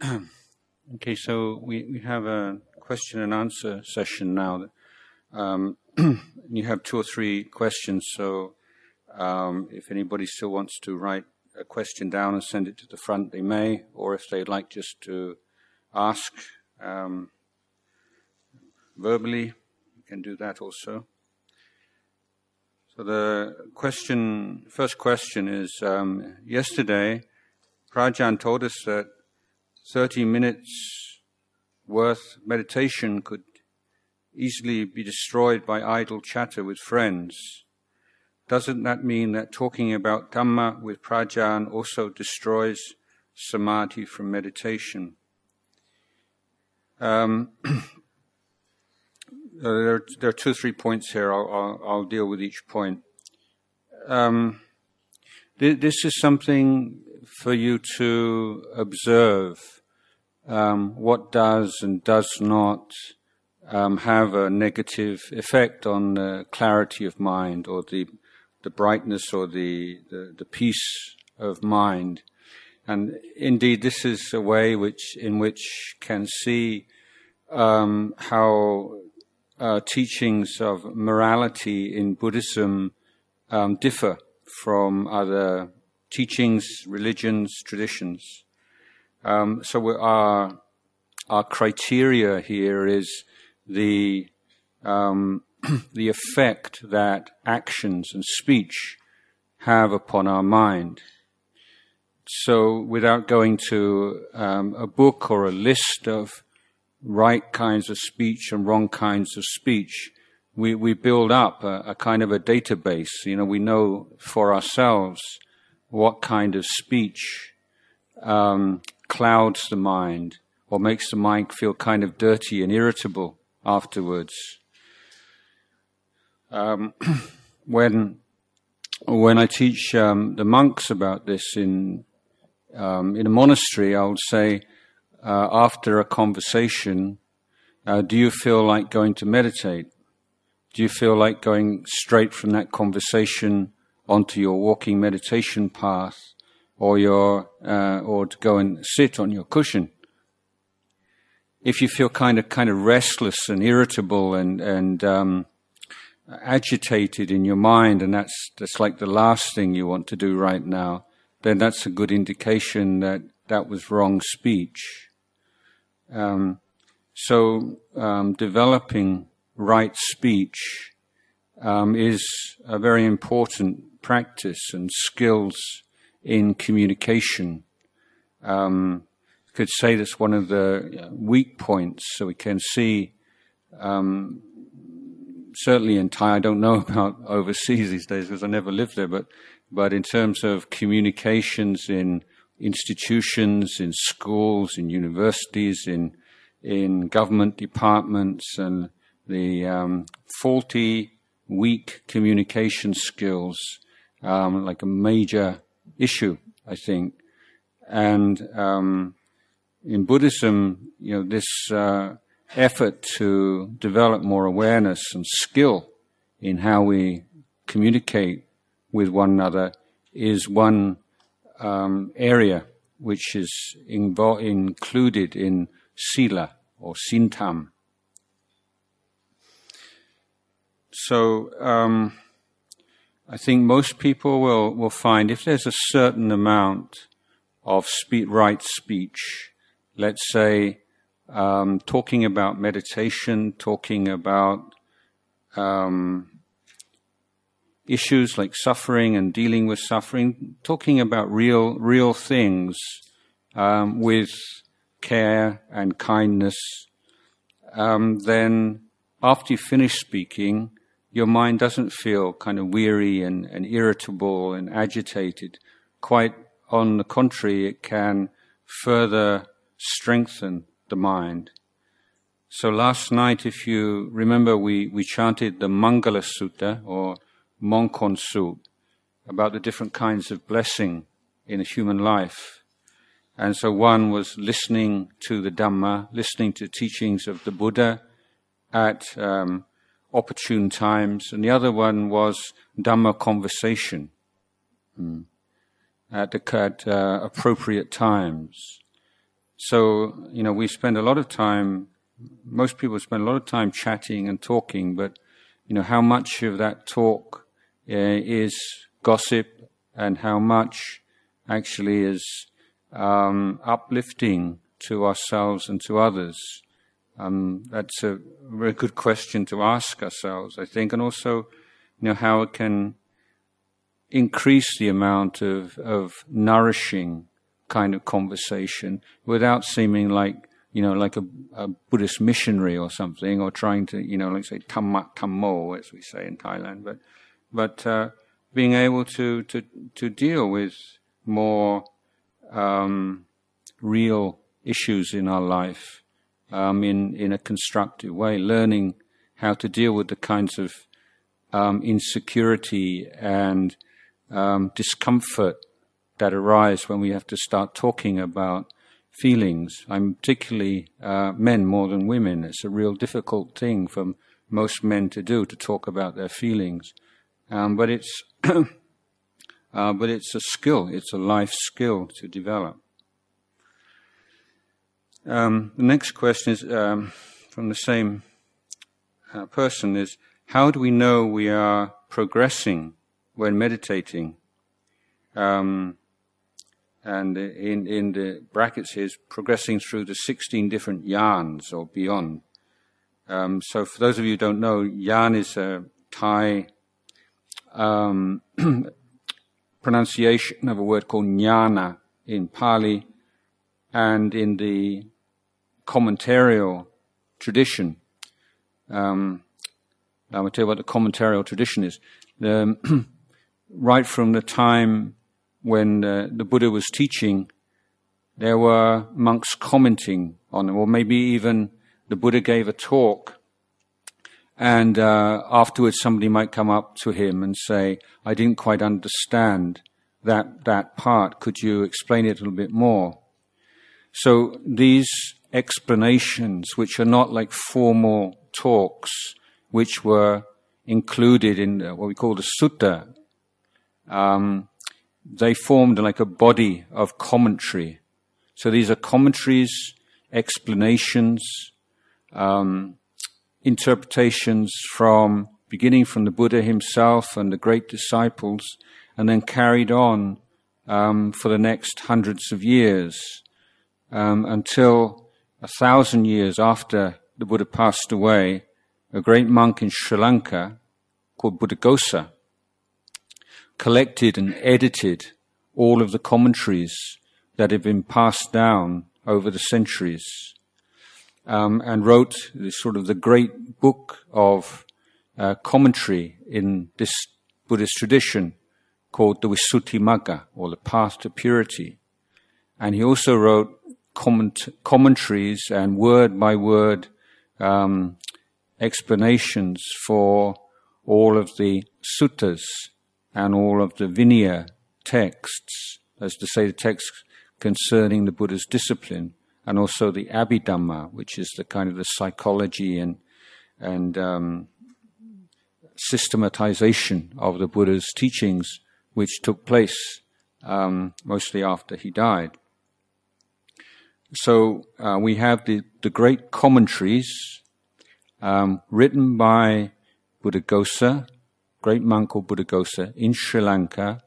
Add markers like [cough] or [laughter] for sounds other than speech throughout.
[clears throat] okay, so we, we have a question and answer session now. Um, [clears throat] you have two or three questions, so um, if anybody still wants to write a question down and send it to the front, they may, or if they'd like just to ask um, verbally, you can do that also. So the question, first question is, um, yesterday, Prajan told us that 30 minutes worth meditation could easily be destroyed by idle chatter with friends. Doesn't that mean that talking about Dhamma with Prajan also destroys samadhi from meditation? Um, [clears throat] there, are, there, are, two or three points here. I'll, I'll, I'll deal with each point. Um, th- this is something for you to observe um, what does and does not um, have a negative effect on the clarity of mind or the the brightness or the, the, the peace of mind. And indeed, this is a way which in which can see um, how uh, teachings of morality in Buddhism um, differ from other teachings, religions, traditions. Um, so our our criteria here is the um, [clears throat] the effect that actions and speech have upon our mind. So, without going to um, a book or a list of right kinds of speech and wrong kinds of speech, we, we build up a, a kind of a database. You know, we know for ourselves what kind of speech um, clouds the mind or makes the mind feel kind of dirty and irritable afterwards. Um, [clears throat] when when I teach um, the monks about this in um, in a monastery, I would say uh, after a conversation, uh, do you feel like going to meditate? Do you feel like going straight from that conversation onto your walking meditation path, or your uh, or to go and sit on your cushion? If you feel kind of kind of restless and irritable and and um, agitated in your mind, and that's that's like the last thing you want to do right now, then that's a good indication that that was wrong speech. Um, so um, developing right speech um, is a very important practice and skills in communication. Um, could say that's one of the weak points, so we can see um, certainly in Thai, I don't know [laughs] about overseas these days because I never lived there, but, but in terms of communications in institutions, in schools, in universities, in, in government departments, and the um, faulty, weak communication skills, um, like a major issue, I think. And um, in Buddhism, you know, this uh, effort to develop more awareness and skill in how we communicate with one another is one um, area which is invo- included in sila or sintam. So um, I think most people will, will find if there's a certain amount of speak, right speech, let's say um, talking about meditation, talking about um, issues like suffering and dealing with suffering, talking about real, real things um, with care and kindness, um, then after you finish speaking, your mind doesn't feel kind of weary and, and irritable and agitated. Quite on the contrary, it can further strengthen the mind. So last night, if you remember, we, we chanted the Mangala Sutta or Mongkon Sut about the different kinds of blessing in a human life. And so one was listening to the Dhamma, listening to teachings of the Buddha at um, opportune times, and the other one was Dhamma conversation mm, at, the, at uh, appropriate times. So, you know, we spend a lot of time, most people spend a lot of time chatting and talking, but, you know, how much of that talk is gossip and how much actually is um, uplifting to ourselves and to others? Um, that's a very good question to ask ourselves, I think, and also, you know, how it can increase the amount of, of nourishing kind of conversation without seeming like, you know, like a, a Buddhist missionary or something, or trying to, you know, like say tamma tammo, as we say in Thailand, but, but, uh, being able to, to, to deal with more um, real issues in our life um, in in a constructive way, learning how to deal with the kinds of um, insecurity and um, discomfort that arise when we have to start talking about feelings. I'm particularly uh, men more than women. It's a real difficult thing for most men to do to talk about their feelings, um, but it's [coughs] Uh, but it's a skill, it's a life skill to develop. Um, the next question is um, from the same uh, person is how do we know we are progressing when meditating? Um, and in, in the brackets here is progressing through the 16 different yans or beyond. Um, so for those of you who don't know, yan is a Thai um, [clears throat] pronunciation of a word called jnana in Pali and in the commentarial tradition. Um, I'm going to tell you what the commentarial tradition is. The, [clears throat] right from the time when uh, the Buddha was teaching, there were monks commenting on it, or maybe even the Buddha gave a talk and uh, afterwards, somebody might come up to him and say, "I didn't quite understand that that part. Could you explain it a little bit more?" So these explanations, which are not like formal talks, which were included in what we call the sutta, um, they formed like a body of commentary. So these are commentaries, explanations. Um, interpretations from beginning from the Buddha himself and the great disciples, and then carried on um, for the next hundreds of years um, until a thousand years after the Buddha passed away, a great monk in Sri Lanka called Buddhaghosa collected and edited all of the commentaries that had been passed down over the centuries um, and wrote sort of the great book of uh, commentary in this Buddhist tradition called the Visuddhimagga, or the Path to Purity. And he also wrote comment- commentaries and word by word um, explanations for all of the suttas and all of the Vinaya texts, as to say, the texts concerning the Buddha's discipline and also the Abhidhamma, which is the kind of the psychology and and um, systematization of the Buddha's teachings, which took place um, mostly after he died. So uh, we have the, the great commentaries um, written by Buddhaghosa, great monk called Buddhaghosa, in Sri Lanka,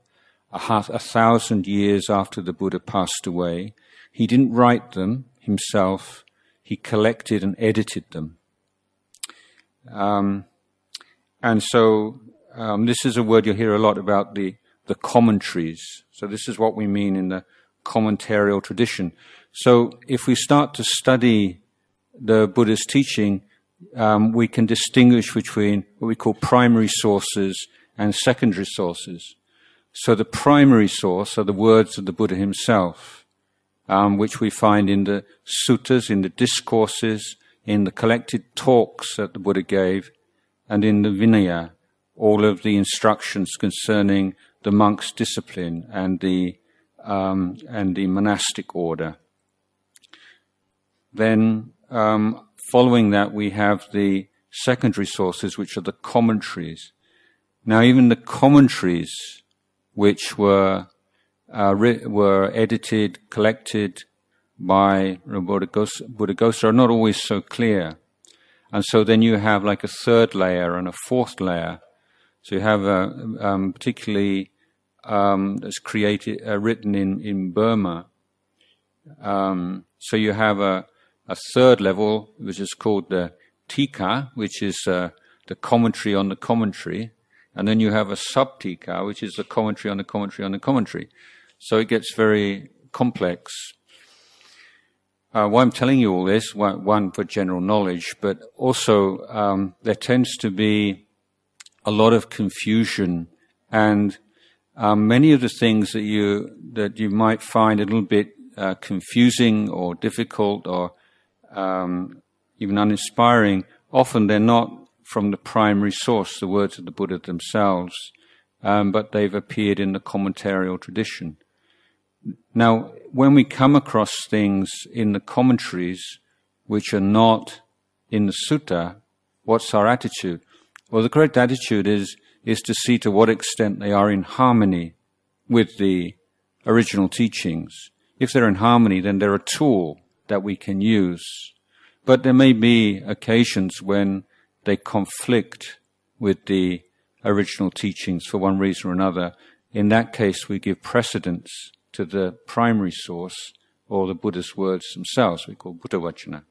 a, half, a thousand years after the Buddha passed away. He didn't write them, himself, he collected and edited them. Um, and so um, this is a word you'll hear a lot about the, the commentaries. So this is what we mean in the commentarial tradition. So if we start to study the Buddha's teaching, um, we can distinguish between what we call primary sources and secondary sources. So the primary source are the words of the Buddha himself um, which we find in the suttas, in the discourses, in the collected talks that the Buddha gave, and in the Vinaya, all of the instructions concerning the monk's discipline and the um, and the monastic order. Then, um, following that, we have the secondary sources, which are the commentaries. Now, even the commentaries, which were uh, were edited, collected by Buddhaghosa, are not always so clear. And so then you have like a third layer and a fourth layer. So you have a, um, particularly um, that's created, uh, written in, in Burma. Um, so you have a, a third level, which is called the Tika, which is uh, the commentary on the commentary. And then you have a sub-tika, which is the commentary on the commentary on the commentary. So it gets very complex. Uh, why I'm telling you all this, one, for general knowledge, but also um, there tends to be a lot of confusion, and um, many of the things that you that you might find a little bit uh, confusing or difficult or um, even uninspiring, often they're not from the primary source, the words of the Buddha themselves, um, but they've appeared in the commentarial tradition. Now, when we come across things in the commentaries which are not in the sutta, what's our attitude? Well, the correct attitude is, is to see to what extent they are in harmony with the original teachings. If they're in harmony, then they're a tool that we can use. But there may be occasions when they conflict with the original teachings for one reason or another. In that case, we give precedence to the primary source or the Buddha's words themselves. We call Buddha Vacana.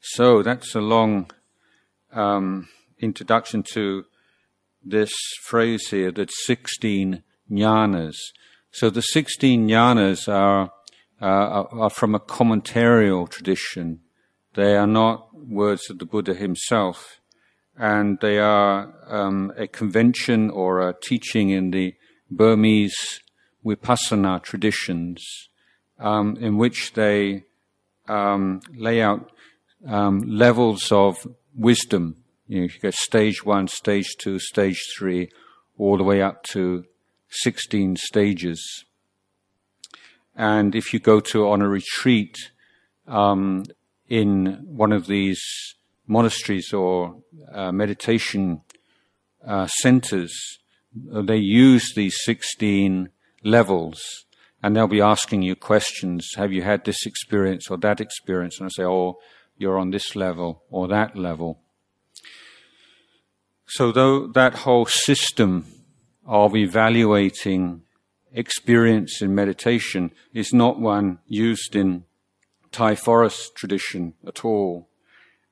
So that's a long um, introduction to this phrase here that 16 jnanas. So the 16 jnanas are, uh, are from a commentarial tradition. They are not words of the Buddha himself, and they are um, a convention or a teaching in the Burmese vipassana traditions um, in which they um, lay out um, levels of wisdom. You, know, you go stage one, stage two, stage three, all the way up to 16 stages. And if you go to on a retreat um, in one of these monasteries or uh, meditation uh, centers, they use these 16 levels and they'll be asking you questions. Have you had this experience or that experience? And I say, oh, you're on this level or that level. So though that whole system of evaluating experience in meditation is not one used in Thai forest tradition at all.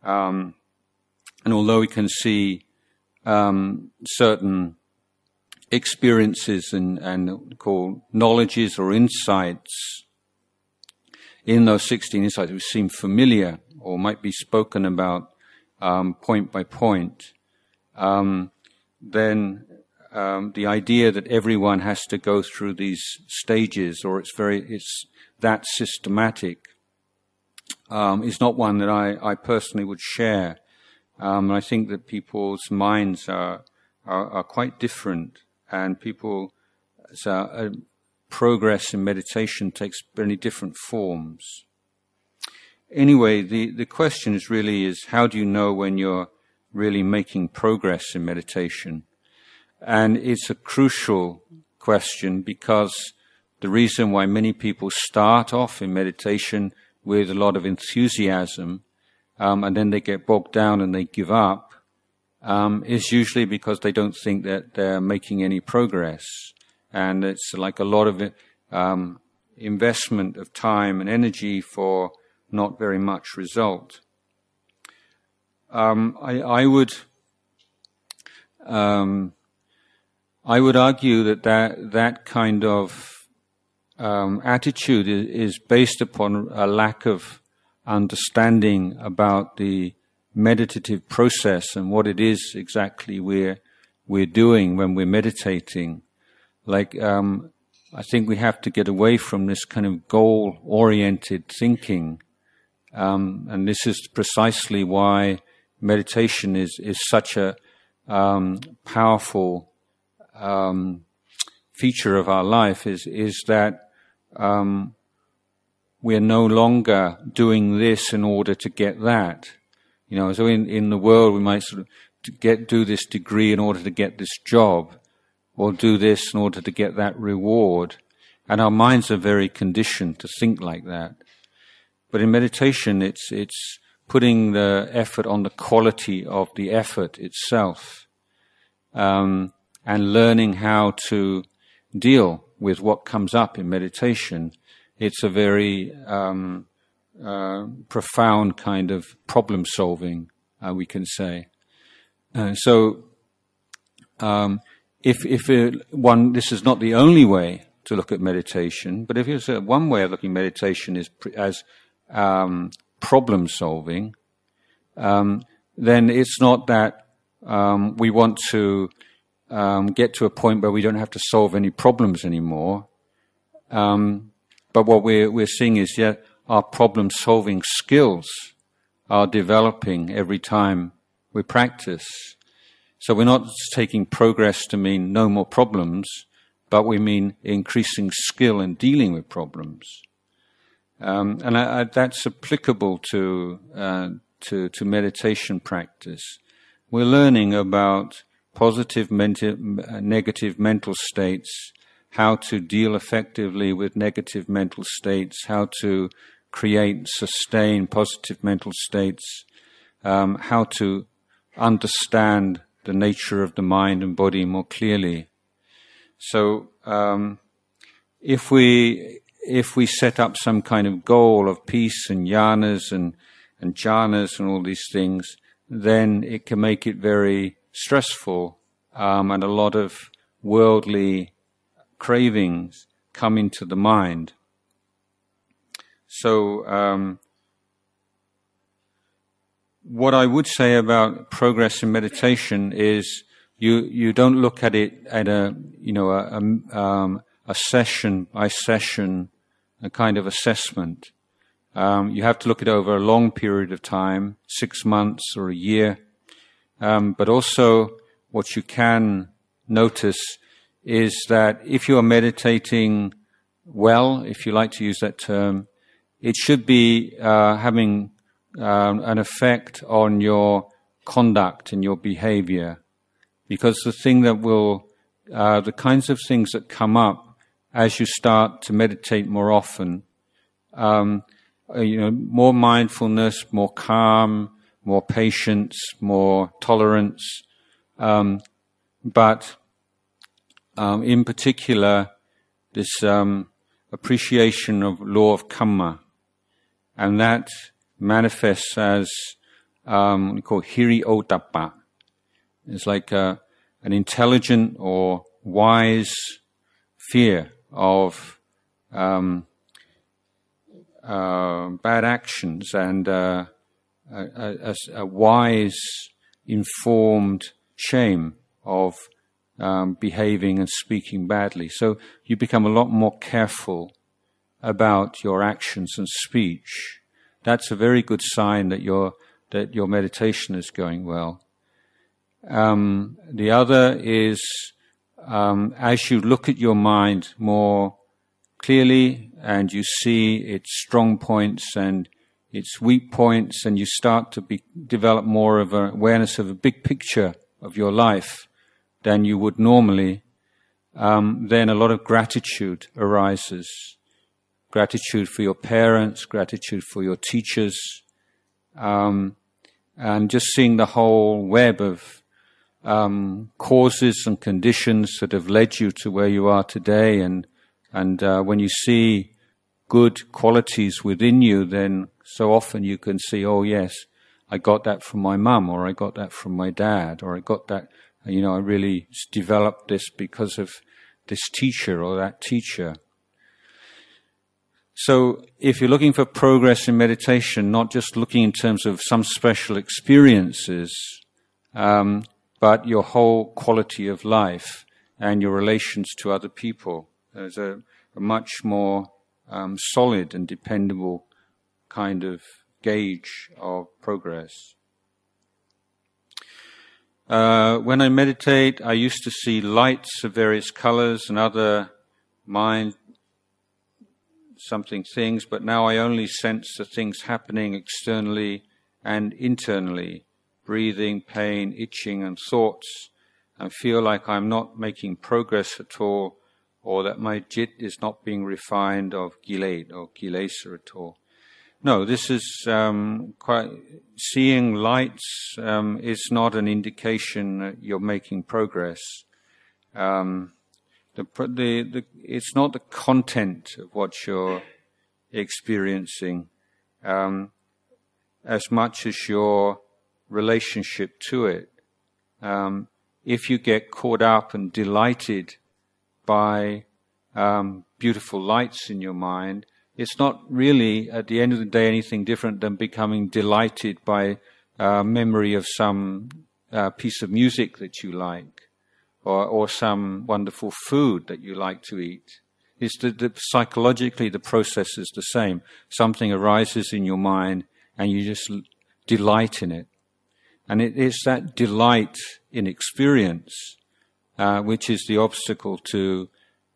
Um, and although we can see um, certain experiences and, and called knowledges or insights in those 16 insights which seem familiar or might be spoken about um, point by point, um, then um, the idea that everyone has to go through these stages or it's very it's that systematic um, is not one that I, I personally would share. Um, I think that people's minds are, are, are quite different and people, so uh, progress in meditation takes many different forms. Anyway, the, the question is really is how do you know when you're really making progress in meditation? And it's a crucial question because the reason why many people start off in meditation with a lot of enthusiasm um, and then they get bogged down and they give up um, is usually because they don't think that they're making any progress. And it's like a lot of um, investment of time and energy for not very much result. Um, I, I, would um, I would argue that that, that kind of um, attitude is, is based upon a lack of understanding about the meditative process and what it is exactly we're we're doing when we're meditating. Like um, I think we have to get away from this kind of goal-oriented thinking, um, and this is precisely why meditation is is such a um, powerful um, feature of our life is is that um, we're no longer doing this in order to get that. You know, so in, in the world we might sort of get do this degree in order to get this job, or do this in order to get that reward, and our minds are very conditioned to think like that. But in meditation, it's it's putting the effort on the quality of the effort itself, um, and learning how to deal with what comes up in meditation. It's a very um, uh, profound kind of problem solving, uh, we can say. Uh, so, um, if if it, one, this is not the only way to look at meditation, but if it's one way of looking at meditation is as um, problem solving, um, then it's not that um, we want to um, get to a point where we don't have to solve any problems anymore. Um, but what we're, we're seeing is that our problem solving skills are developing every time we practice. So we're not taking progress to mean no more problems, but we mean increasing skill in dealing with problems. Um, and I, I, that's applicable to, uh, to, to meditation practice. We're learning about positive, negative mental states, how to deal effectively with negative mental states, how to create, sustain positive mental states, um, how to understand the nature of the mind and body more clearly. So, um, if we if we set up some kind of goal of peace and jhanas and and jhanas and all these things, then it can make it very stressful, um, and a lot of worldly cravings come into the mind. So, um, what I would say about progress in meditation is you you don't look at it at a you know a a, um, a session by session, a kind of assessment. Um, you have to look at it over a long period of time, six months or a year. Um, but also, what you can notice is that if you are meditating well, if you like to use that term, it should be uh, having um, an effect on your conduct and your behavior. Because the thing that will, uh, the kinds of things that come up as you start to meditate more often, um, uh, you know, more mindfulness, more calm, more patience, more tolerance, um, but um, in particular, this um, appreciation of law of karma, and that manifests as um, we call hiri ottappa. It's like a, uh, an intelligent or wise fear of um, uh, bad actions and uh, a, a, a, wise, informed shame of um, behaving and speaking badly. So you become a lot more careful about your actions and speech. That's a very good sign that your that your meditation is going well. Um, the other is um, as you look at your mind more clearly and you see its strong points and its weak points, and you start to be, develop more of an awareness of a big picture of your life than you would normally, um, then a lot of gratitude arises. Gratitude for your parents, gratitude for your teachers, um, and just seeing the whole web of um, causes and conditions that have led you to where you are today. And and uh, when you see good qualities within you, then so often you can see, oh yes, I got that from my mum, or I got that from my dad, or I got that, you know, I really developed this because of this teacher or that teacher. So if you're looking for progress in meditation, not just looking in terms of some special experiences, um, but your whole quality of life and your relations to other people. There's a, a much more um, solid and dependable kind of gauge of progress. Uh, when I meditate, I used to see lights of various colors and other mind something things, but now I only sense the things happening externally and internally breathing, pain, itching, and thoughts, and feel like I'm not making progress at all, or that my jit is not being refined of gilate or kilesa at all. No, this is um, quite seeing lights um, is not an indication that you're making progress. Um, the, the, the, it's not the content of what you're experiencing um, as much as your relationship to it. Um, if you get caught up and delighted by um, beautiful lights in your mind, it's not really, at the end of the day, anything different than becoming delighted by uh, memory of some uh, piece of music that you like, or, or some wonderful food that you like to eat. It's the, the, psychologically the process is the same. Something arises in your mind, and you just delight in it, and it is that delight in experience uh, which is the obstacle to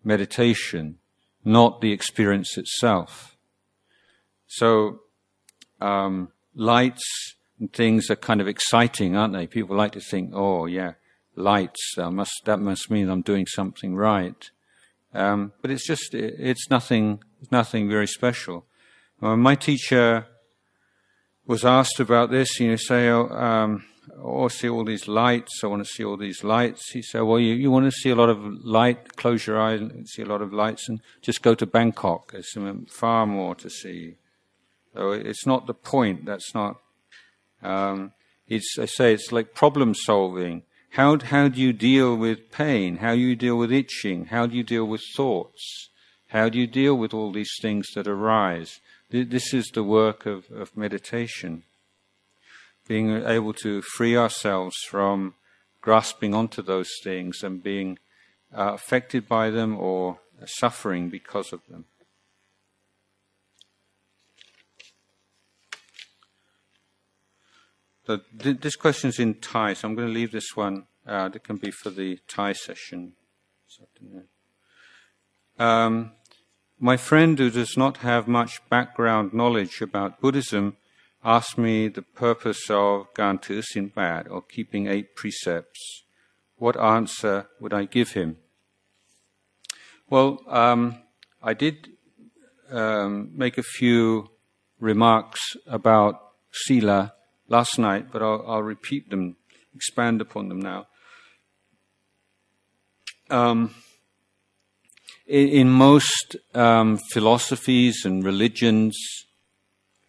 meditation not the experience itself. So, um, lights and things are kind of exciting, aren't they? People like to think, oh, yeah, lights, uh, must, that must mean I'm doing something right. Um, but it's just, it's nothing, nothing very special. Uh, my teacher was asked about this, you know, say, oh, um, oh, see all these lights. I want to see all these lights. He said, well, you, you want to see a lot of light, close your eyes and see a lot of lights and just go to Bangkok. There's far more to see. So it's not the point. That's not, um, it's, I say, it's like problem solving. How, how do you deal with pain? How do you deal with itching? How do you deal with thoughts? How do you deal with all these things that arise? This is the work of, of meditation being able to free ourselves from grasping onto those things and being uh, affected by them or suffering because of them. So th- this question is in Thai, so I'm going to leave this one. Uh, that can be for the Thai session. Um, my friend who does not have much background knowledge about Buddhism asked me the purpose of การถือศีลแปด or keeping eight precepts, what answer would I give him? Well, um, I did um, make a few remarks about sila last night, but I'll, I'll repeat them, expand upon them now. Um, in, in, most um, philosophies and religions,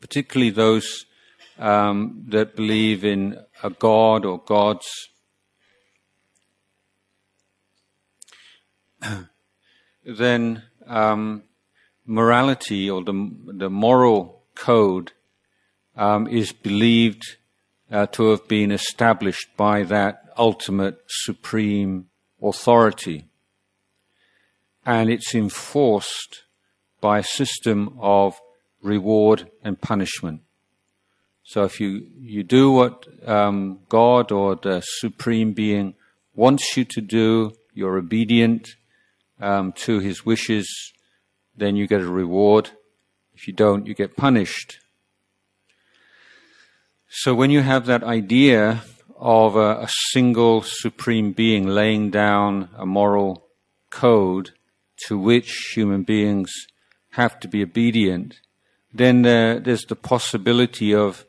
particularly those um, that believe in a god or gods. [clears throat] then um, morality or the, the moral code um, is believed uh, to have been established by that ultimate supreme authority. And it's enforced by a system of reward and punishment. So if you, you do what um, God or the Supreme Being wants you to do, you're obedient um, to His wishes, then you get a reward. If you don't, you get punished. So when you have that idea of a, a single Supreme Being laying down a moral code to which human beings have to be obedient, then there, there's the possibility of,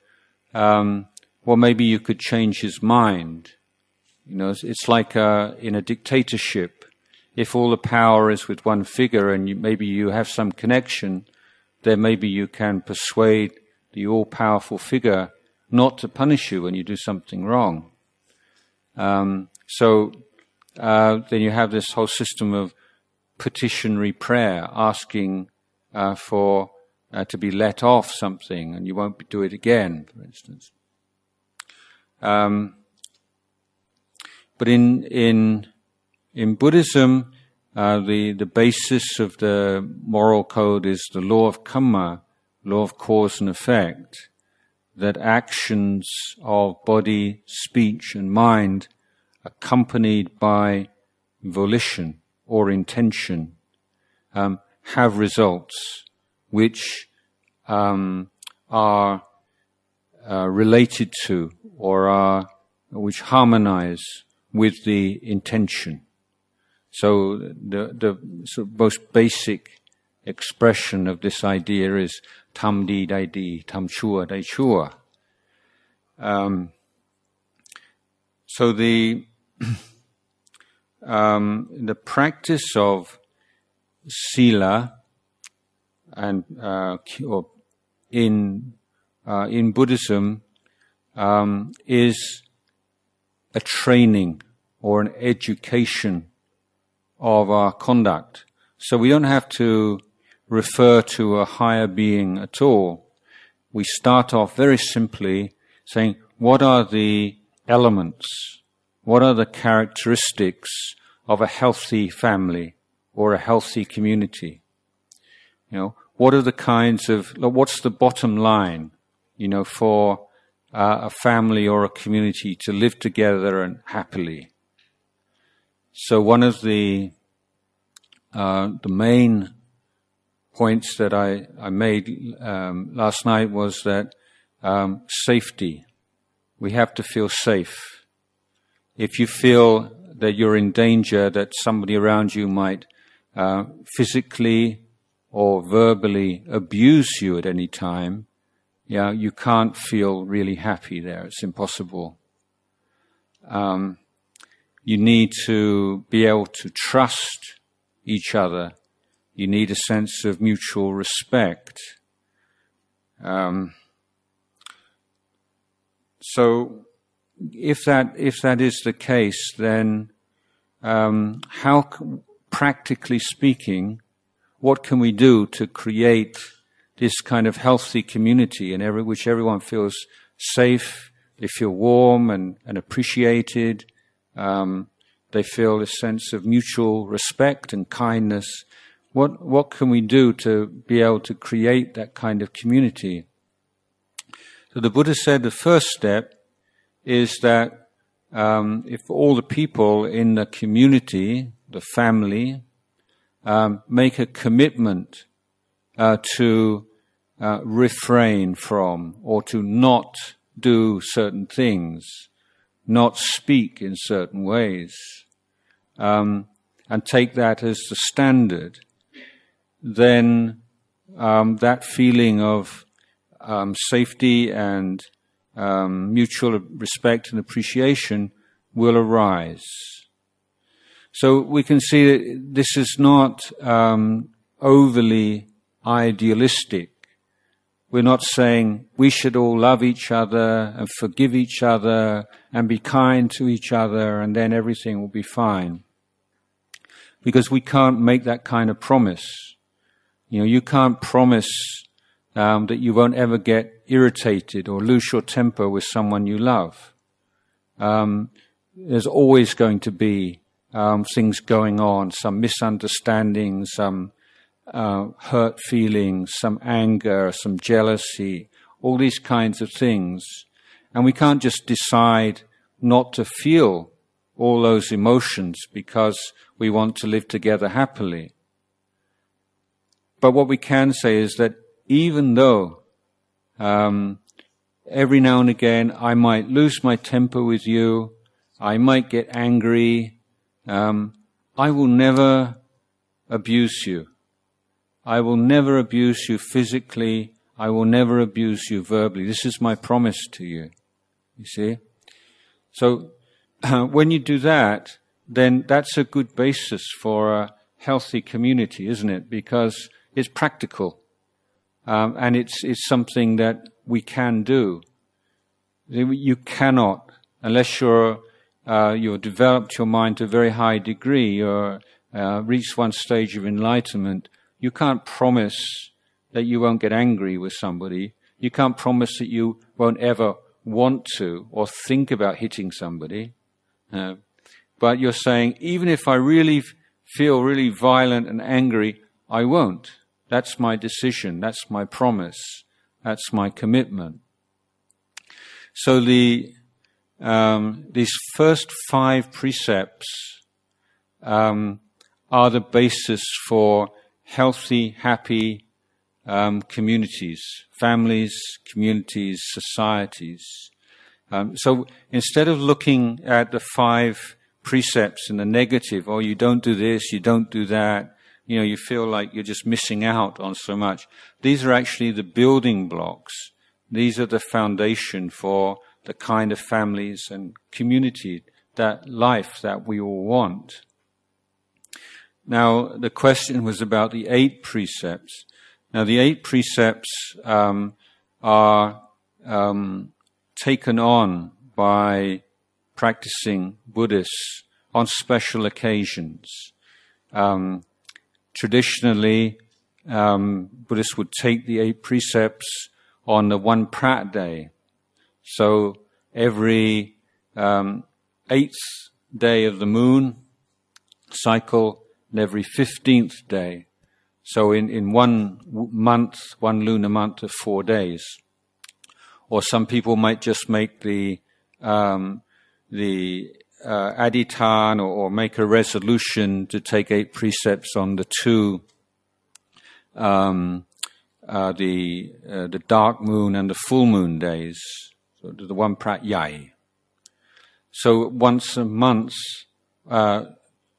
um, well, maybe you could change his mind. You know, it's, it's like uh, in a dictatorship. If all the power is with one figure and you, maybe you have some connection, then maybe you can persuade the all-powerful figure not to punish you when you do something wrong. Um, so uh, then you have this whole system of petitionary prayer, asking uh, for uh, to be let off something and you won't do it again, for instance. Um, but in in in Buddhism, uh, the the basis of the moral code is the law of karma, law of cause and effect. That actions of body, speech, and mind accompanied by volition or intention, um, have results which um, are uh, related to or are which harmonize with the intention. So the the sort of most basic expression of this idea is tam di dai di, tam chua dai chua. Um, so the [clears throat] um, the practice of sila and uh, in uh, in Buddhism um, is a training or an education of our conduct. So we don't have to refer to a higher being at all. We start off very simply saying, what are the elements? What are the characteristics of a healthy family or a healthy community? You know, what are the kinds of, what's the bottom line, you know, for uh, a family or a community to live together and happily? So one of the, uh, the main points that I, I made um, last night was that um, safety. We have to feel safe. If you feel that you're in danger, that somebody around you might uh, physically or verbally abuse you at any time, yeah, you can't feel really happy there. It's impossible. Um, you need to be able to trust each other. You need a sense of mutual respect. Um, so, if that if that is the case, then um, how, practically speaking, what can we do to create this kind of healthy community in every, which everyone feels safe, they feel warm and, and appreciated, um, they feel a sense of mutual respect and kindness. What, what can we do to be able to create that kind of community? So the Buddha said the first step is that um, if all the people in the community, the family, um, make a commitment uh, to uh, refrain from or to not do certain things, not speak in certain ways, um, and take that as the standard, then um, that feeling of um, safety and um, mutual respect and appreciation will arise. So we can see that this is not um, overly idealistic. We're not saying we should all love each other and forgive each other and be kind to each other and then everything will be fine. Because we can't make that kind of promise. You know, you can't promise um, that you won't ever get irritated or lose your temper with someone you love. Um, there's always going to be um, things going on, some misunderstandings, some uh, hurt feelings, some anger, some jealousy, all these kinds of things. And we can't just decide not to feel all those emotions because we want to live together happily. But what we can say is that even though um, every now and again I might lose my temper with you, I might get angry, um, I will never abuse you. I will never abuse you physically. I will never abuse you verbally. This is my promise to you. You see? So, [clears throat] when you do that, then that's a good basis for a healthy community, isn't it? Because it's practical. Um, and it's, it's something that we can do. You cannot, unless you're, uh, you've developed your mind to a very high degree, you're uh, reached one stage of enlightenment, you can't promise that you won't get angry with somebody. You can't promise that you won't ever want to or think about hitting somebody. Uh, but you're saying, even if I really feel really violent and angry, I won't. That's my decision. That's my promise. That's my commitment. So the, um, these first five precepts um, are the basis for healthy, happy um, communities, families, communities, societies. Um, so instead of looking at the five precepts in the negative, oh, you don't do this, you don't do that, you know, you feel like you're just missing out on so much. These are actually the building blocks. These are the foundation for the kind of families and community, that life that we all want. Now, the question was about the eight precepts. Now, the eight precepts um, are um, taken on by practicing Buddhists on special occasions. Um, traditionally, um, Buddhists would take the eight precepts on the wan phra day. So every um, eighth day of the moon cycle and every 15th day. So in, in one month, one lunar month of four days. Or some people might just make the, um, the uh, adhitthan or, or, make a resolution to take eight precepts on the two, um, uh, the, uh, the dark moon and the full moon days. The one yai. So once a month, uh,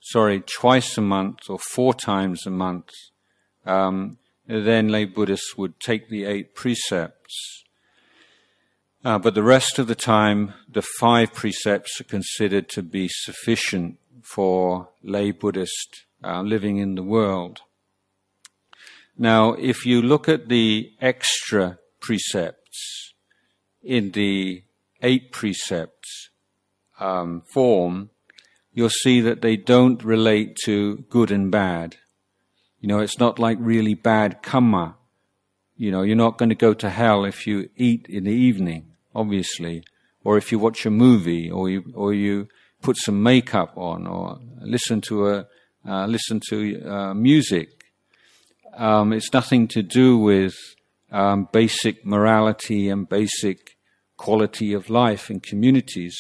sorry, twice a month or four times a month, um, then lay Buddhists would take the eight precepts. Uh, but the rest of the time, the five precepts are considered to be sufficient for lay Buddhists uh, living in the world. Now, if you look at the extra precepts in the eight precepts um, form, you'll see that they don't relate to good and bad. You know, it's not like really bad karma. You know, you're not going to go to hell if you eat in the evening, obviously, or if you watch a movie, or you or you put some makeup on, or listen to a uh, listen to uh, music. Um, it's nothing to do with um, basic morality and basic quality of life in communities.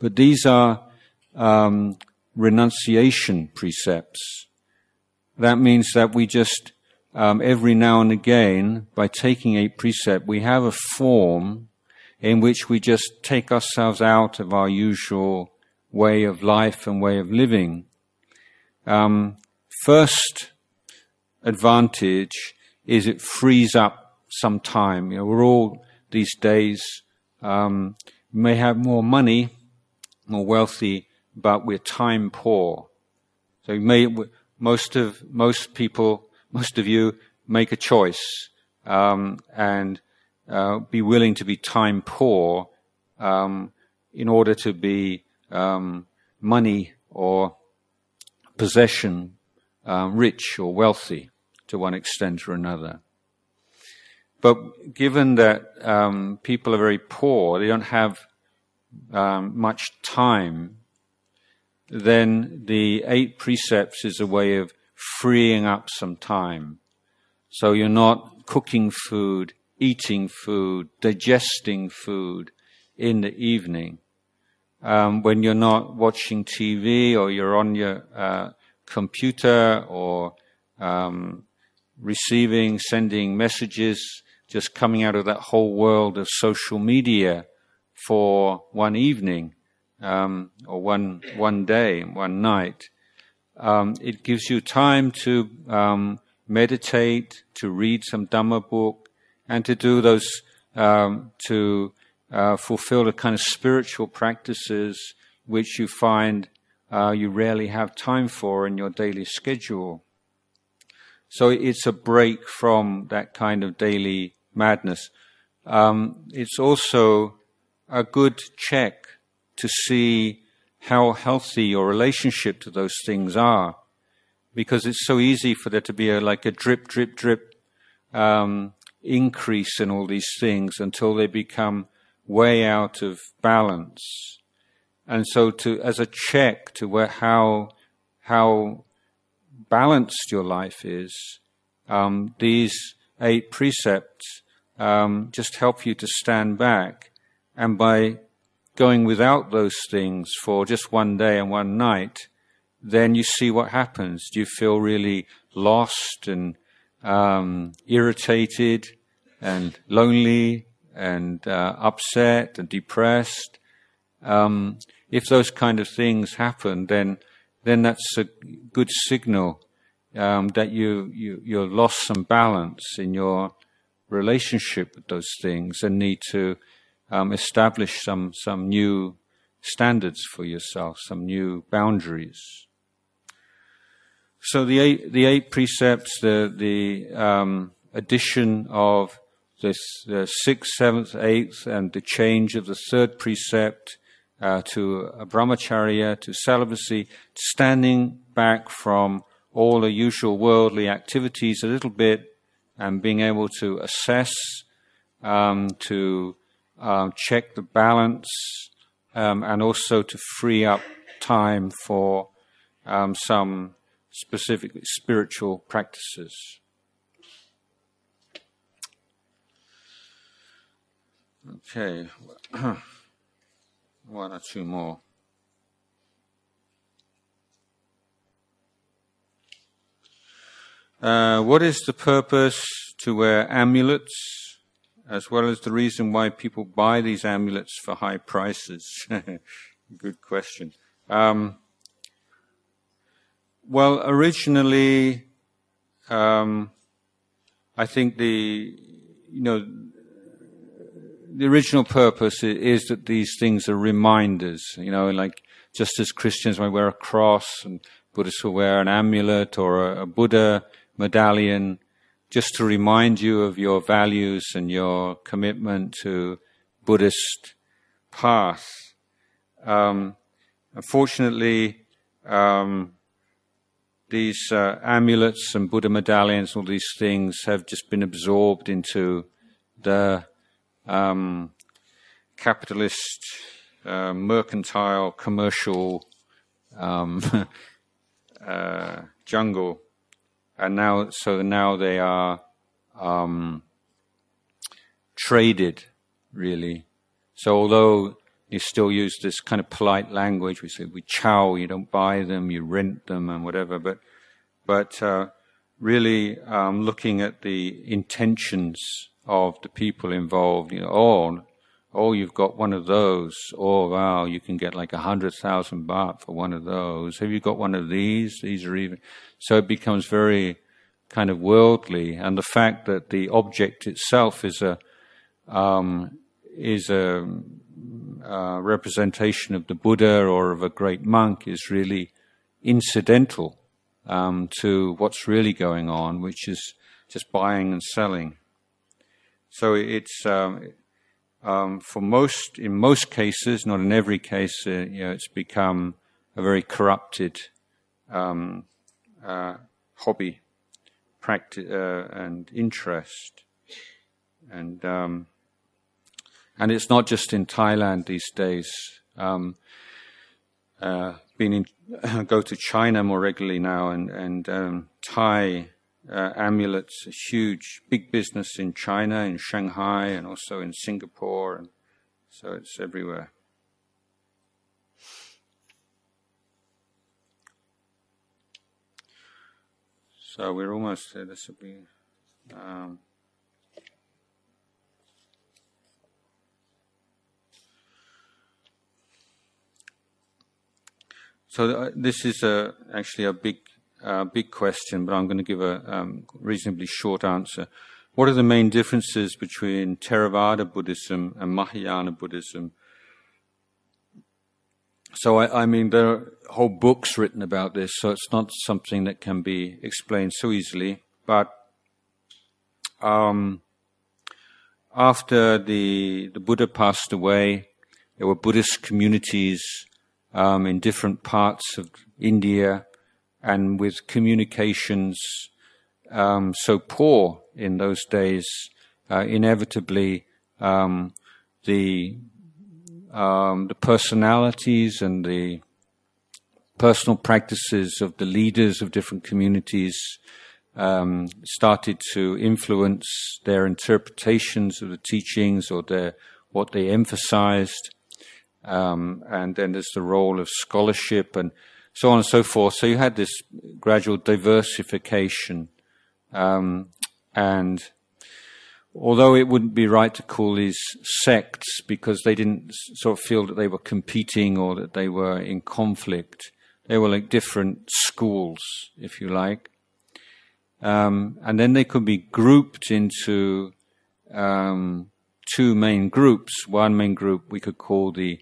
But these are um, renunciation precepts. That means that we just, um, every now and again, by taking a precept, we have a form in which we just take ourselves out of our usual way of life and way of living. Um, first advantage is it frees up some time. You know, we're all these days um, may have more money, more wealthy, but we're time poor. So may, most of most people, most of you, make a choice um, and uh, be willing to be time poor um, in order to be um, money or possession um, rich or wealthy to one extent or another. But given that um, people are very poor, they don't have um, much time then the eight precepts is a way of freeing up some time. So you're not cooking food, eating food, digesting food in the evening. Um, when you're not watching TV or you're on your uh, computer or um, receiving, sending messages, just coming out of that whole world of social media for one evening um, or one one day, one night. Um, it gives you time to um, meditate, to read some Dhamma book, and to do those um, to uh, fulfill the kind of spiritual practices which you find uh, you rarely have time for in your daily schedule. So it's a break from that kind of daily madness. Um, it's also a good check to see how healthy your relationship to those things are. Because it's so easy for there to be a, like a drip, drip, drip um, increase in all these things until they become way out of balance. And so, to as a check to where how how balanced your life is, um, these eight precepts um, just help you to stand back, and by going without those things for just one day and one night, then you see what happens. Do you feel really lost and um, irritated and lonely and uh, upset and depressed? Um, if those kind of things happen, then then that's a good signal um, that you you you lost some balance in your relationship with those things and need to um, establish some some new standards for yourself, some new boundaries. So the eight the eight precepts, the the um, addition of this the sixth, seventh, eighth, and the change of the third precept uh, to brahmacharya, to celibacy, standing back from all the usual worldly activities a little bit and being able to assess, um, to um, check the balance, um, and also to free up time for um, some specific spiritual practices. Okay, [clears throat] one or two more. Uh, what is the purpose to wear amulets, as well as the reason why people buy these amulets for high prices? [laughs] Good question. Um, well, originally, um, I think the you know the original purpose is that these things are reminders. You know, like just as Christians might wear a cross and Buddhists will wear an amulet or a, a Buddha medallion just to remind you of your values and your commitment to Buddhist path. Um, unfortunately, um, these uh, amulets and Buddha medallions, all these things, have just been absorbed into the um, capitalist, uh, mercantile, commercial um, [laughs] uh, jungle and now so now they are um, traded really. So although you still use this kind of polite language, we say we chow, you don't buy them, you rent them, and whatever. But but uh, really um, looking at the intentions of the people involved, you know, oh, oh, you've got one of those. Oh, wow, you can get like a hundred thousand baht for one of those. Have you got one of these? These are even. So it becomes very kind of worldly, and the fact that the object itself is a um, is a, a representation of the Buddha or of a great monk is really incidental um, to what's really going on, which is just buying and selling. So it's um, um, for most, in most cases, not in every case, uh, you know, it's become a very corrupted um, uh, hobby, practice, uh, and interest, and um, and it's not just in Thailand these days. Um, uh, been in, [coughs] go to China more regularly now, and and um, Thai uh, amulets, a huge, big business in China, in Shanghai, and also in Singapore, and so it's everywhere. So we're almost there. This will be. Um, so uh, this is a, actually a big big question, but I'm going to give a um, reasonably short answer. What are the main differences between Theravada Buddhism and Mahayana Buddhism? So, I, I, mean, there are whole books written about this, so it's not something that can be explained so easily. But um, after the the Buddha passed away, there were Buddhist communities um, in different parts of India and with communications um, so poor in those days, uh, inevitably um, the um, the personalities and the personal practices of the leaders of different communities um, started to influence their interpretations of the teachings or their what they emphasized, um, and then there's the role of scholarship and so on and so forth. So you had this gradual diversification, um, and although it wouldn't be right to call these sects because they didn't sort of feel that they were competing or that they were in conflict, they were like different schools, if you like. Um, and then they could be grouped into um, two main groups. One main group we could call the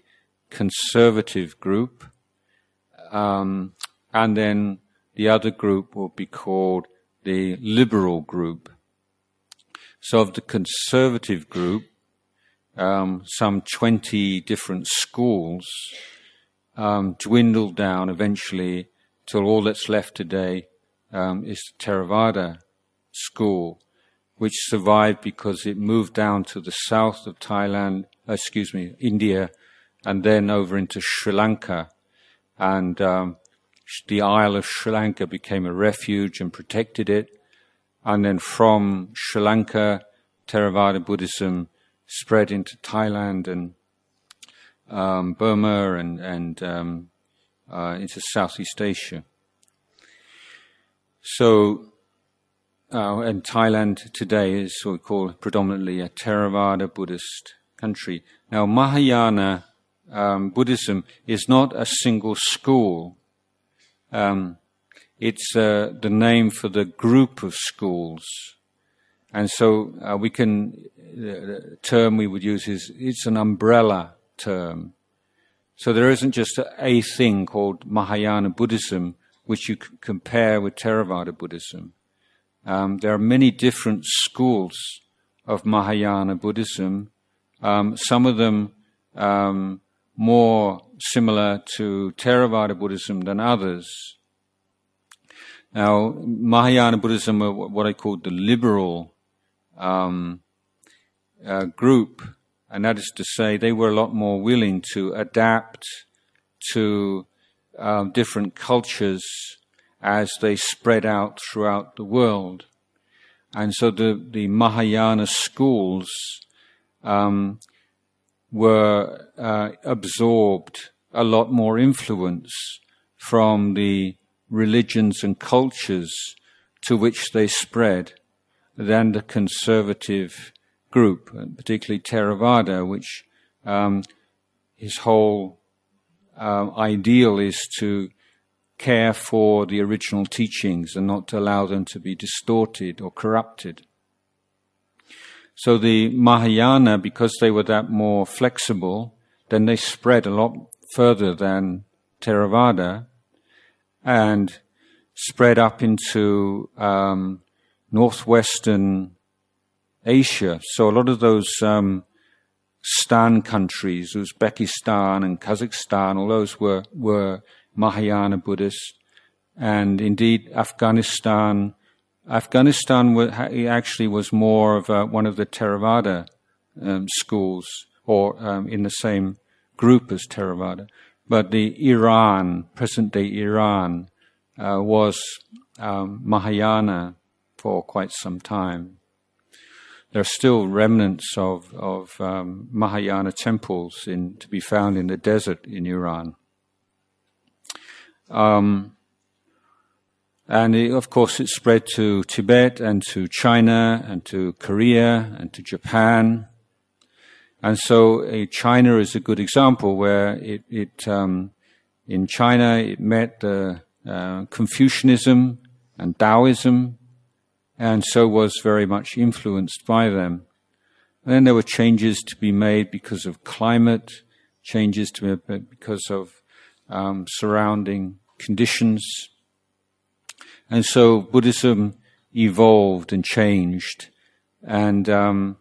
conservative group, um, and then the other group will be called the liberal group. So, of the conservative group, um, some 20 different schools um, dwindled down eventually till all that's left today um, is the Theravada school, which survived because it moved down to the south of Thailand, excuse me, India, and then over into Sri Lanka. And um, the Isle of Sri Lanka became a refuge and protected it. And then from Sri Lanka, Theravada Buddhism spread into Thailand and um, Burma and, and um, uh, into Southeast Asia. So, uh, and Thailand today is what we call predominantly a Theravada Buddhist country. Now, Mahayana um, Buddhism is not a single school. Um, it's uh, the name for the group of schools. And so uh, we can, the term we would use is, it's an umbrella term. So there isn't just a, a thing called Mahayana Buddhism, which you can compare with Theravada Buddhism. Um, there are many different schools of Mahayana Buddhism. Um, some of them um, more similar to Theravada Buddhism than others. Now, Mahayana Buddhism are what I call the liberal um, uh, group, and that is to say, they were a lot more willing to adapt to um, different cultures as they spread out throughout the world. And so the, the Mahayana schools um, were uh, absorbed a lot more influence from the religions and cultures to which they spread than the conservative group, particularly Theravada, which um, his whole um, ideal is to care for the original teachings and not to allow them to be distorted or corrupted. So the Mahayana, because they were that more flexible, then they spread a lot further than Theravada and spread up into um, northwestern Asia. So a lot of those um, Stan countries, Uzbekistan and Kazakhstan, all those were, were Mahayana Buddhists. And indeed, Afghanistan, Afghanistan actually was more of a, one of the Theravada um, schools, or um, in the same group as Theravada. But the Iran, present day Iran, uh, was um, Mahayana for quite some time there are still remnants of, of um, Mahayana temples in, to be found in the desert in Iran. Um, and it, of course, it spread to Tibet and to China and to Korea and to Japan. And so uh, China is a good example where it, it um, in China, it met uh, Confucianism and Taoism and so was very much influenced by them. And then there were changes to be made because of climate, changes to be made because of um, surrounding conditions. And so Buddhism evolved and changed, and um,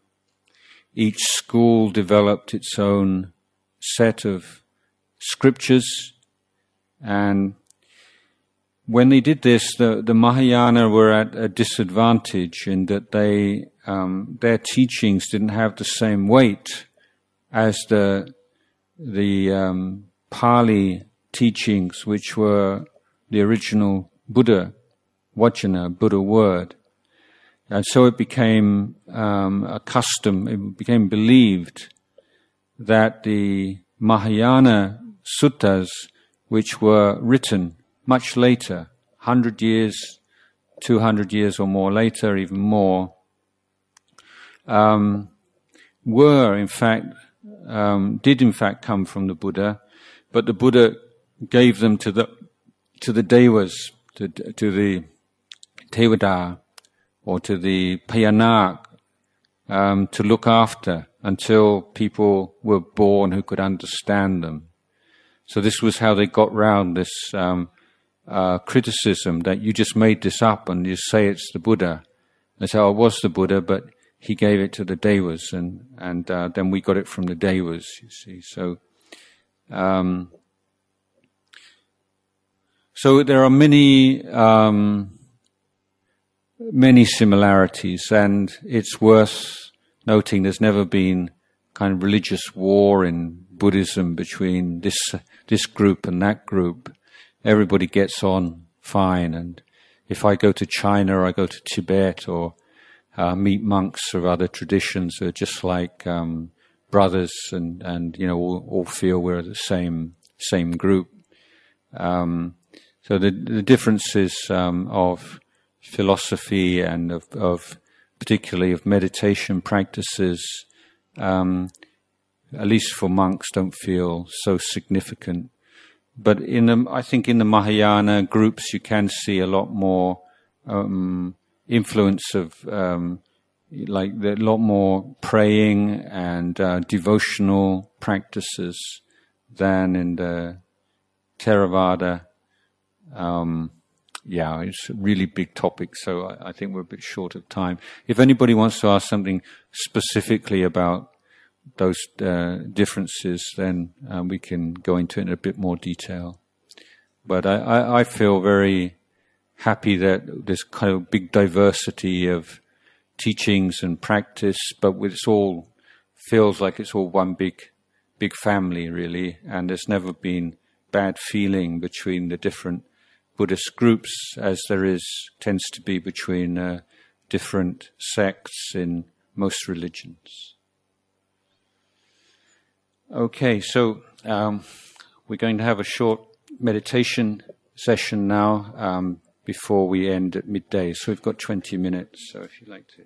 each school developed its own set of scriptures. And when they did this, the, the Mahayana were at a disadvantage in that they um, their teachings didn't have the same weight as the the um, Pali teachings, which were the original Buddha Vacana, Buddha word, and so it became um, a custom. It became believed that the Mahayana suttas, which were written much later, 100 years, 200 years or more later, even more, um, were in fact, um, did in fact come from the Buddha, but the Buddha gave them to the, to the devas, to, to the Tevada, or to the Payanak, um, to look after until people were born who could understand them. So this was how they got round this um, uh, criticism that you just made this up and you say it's the Buddha. They say, oh, it was the Buddha, but he gave it to the Devas, and and uh, then we got it from the Devas. You see, so um, so there are many um, many similarities, and it's worth noting there's never been kind of religious war in Buddhism between this this group and that group. Everybody gets on fine, and if I go to China or I go to Tibet or uh, meet monks of other traditions are just like um, brothers, and and you know all, all, feel we're the same same group. Um, so the the differences um, of philosophy and of, of, particularly of meditation practices, um, at least for monks, don't feel so significant. But in the, I think in the Mahayana groups, you can see a lot more um, influence of um, like a lot more praying and uh, devotional practices than in the Theravada. Um, yeah, it's a really big topic, so I, I, think we're a bit short of time. If anybody wants to ask something specifically about those uh, differences, then um, we can go into it in a bit more detail. But I, I, I feel very happy that there's kind of big diversity of teachings and practice, but it's all feels like it's all one big, big family, really. And there's never been bad feeling between the different Buddhist groups, as there is tends to be between uh, different sects in most religions. Okay, so um, we're going to have a short meditation session now um, before we end at midday. So we've got 20 minutes. So if you'd like to.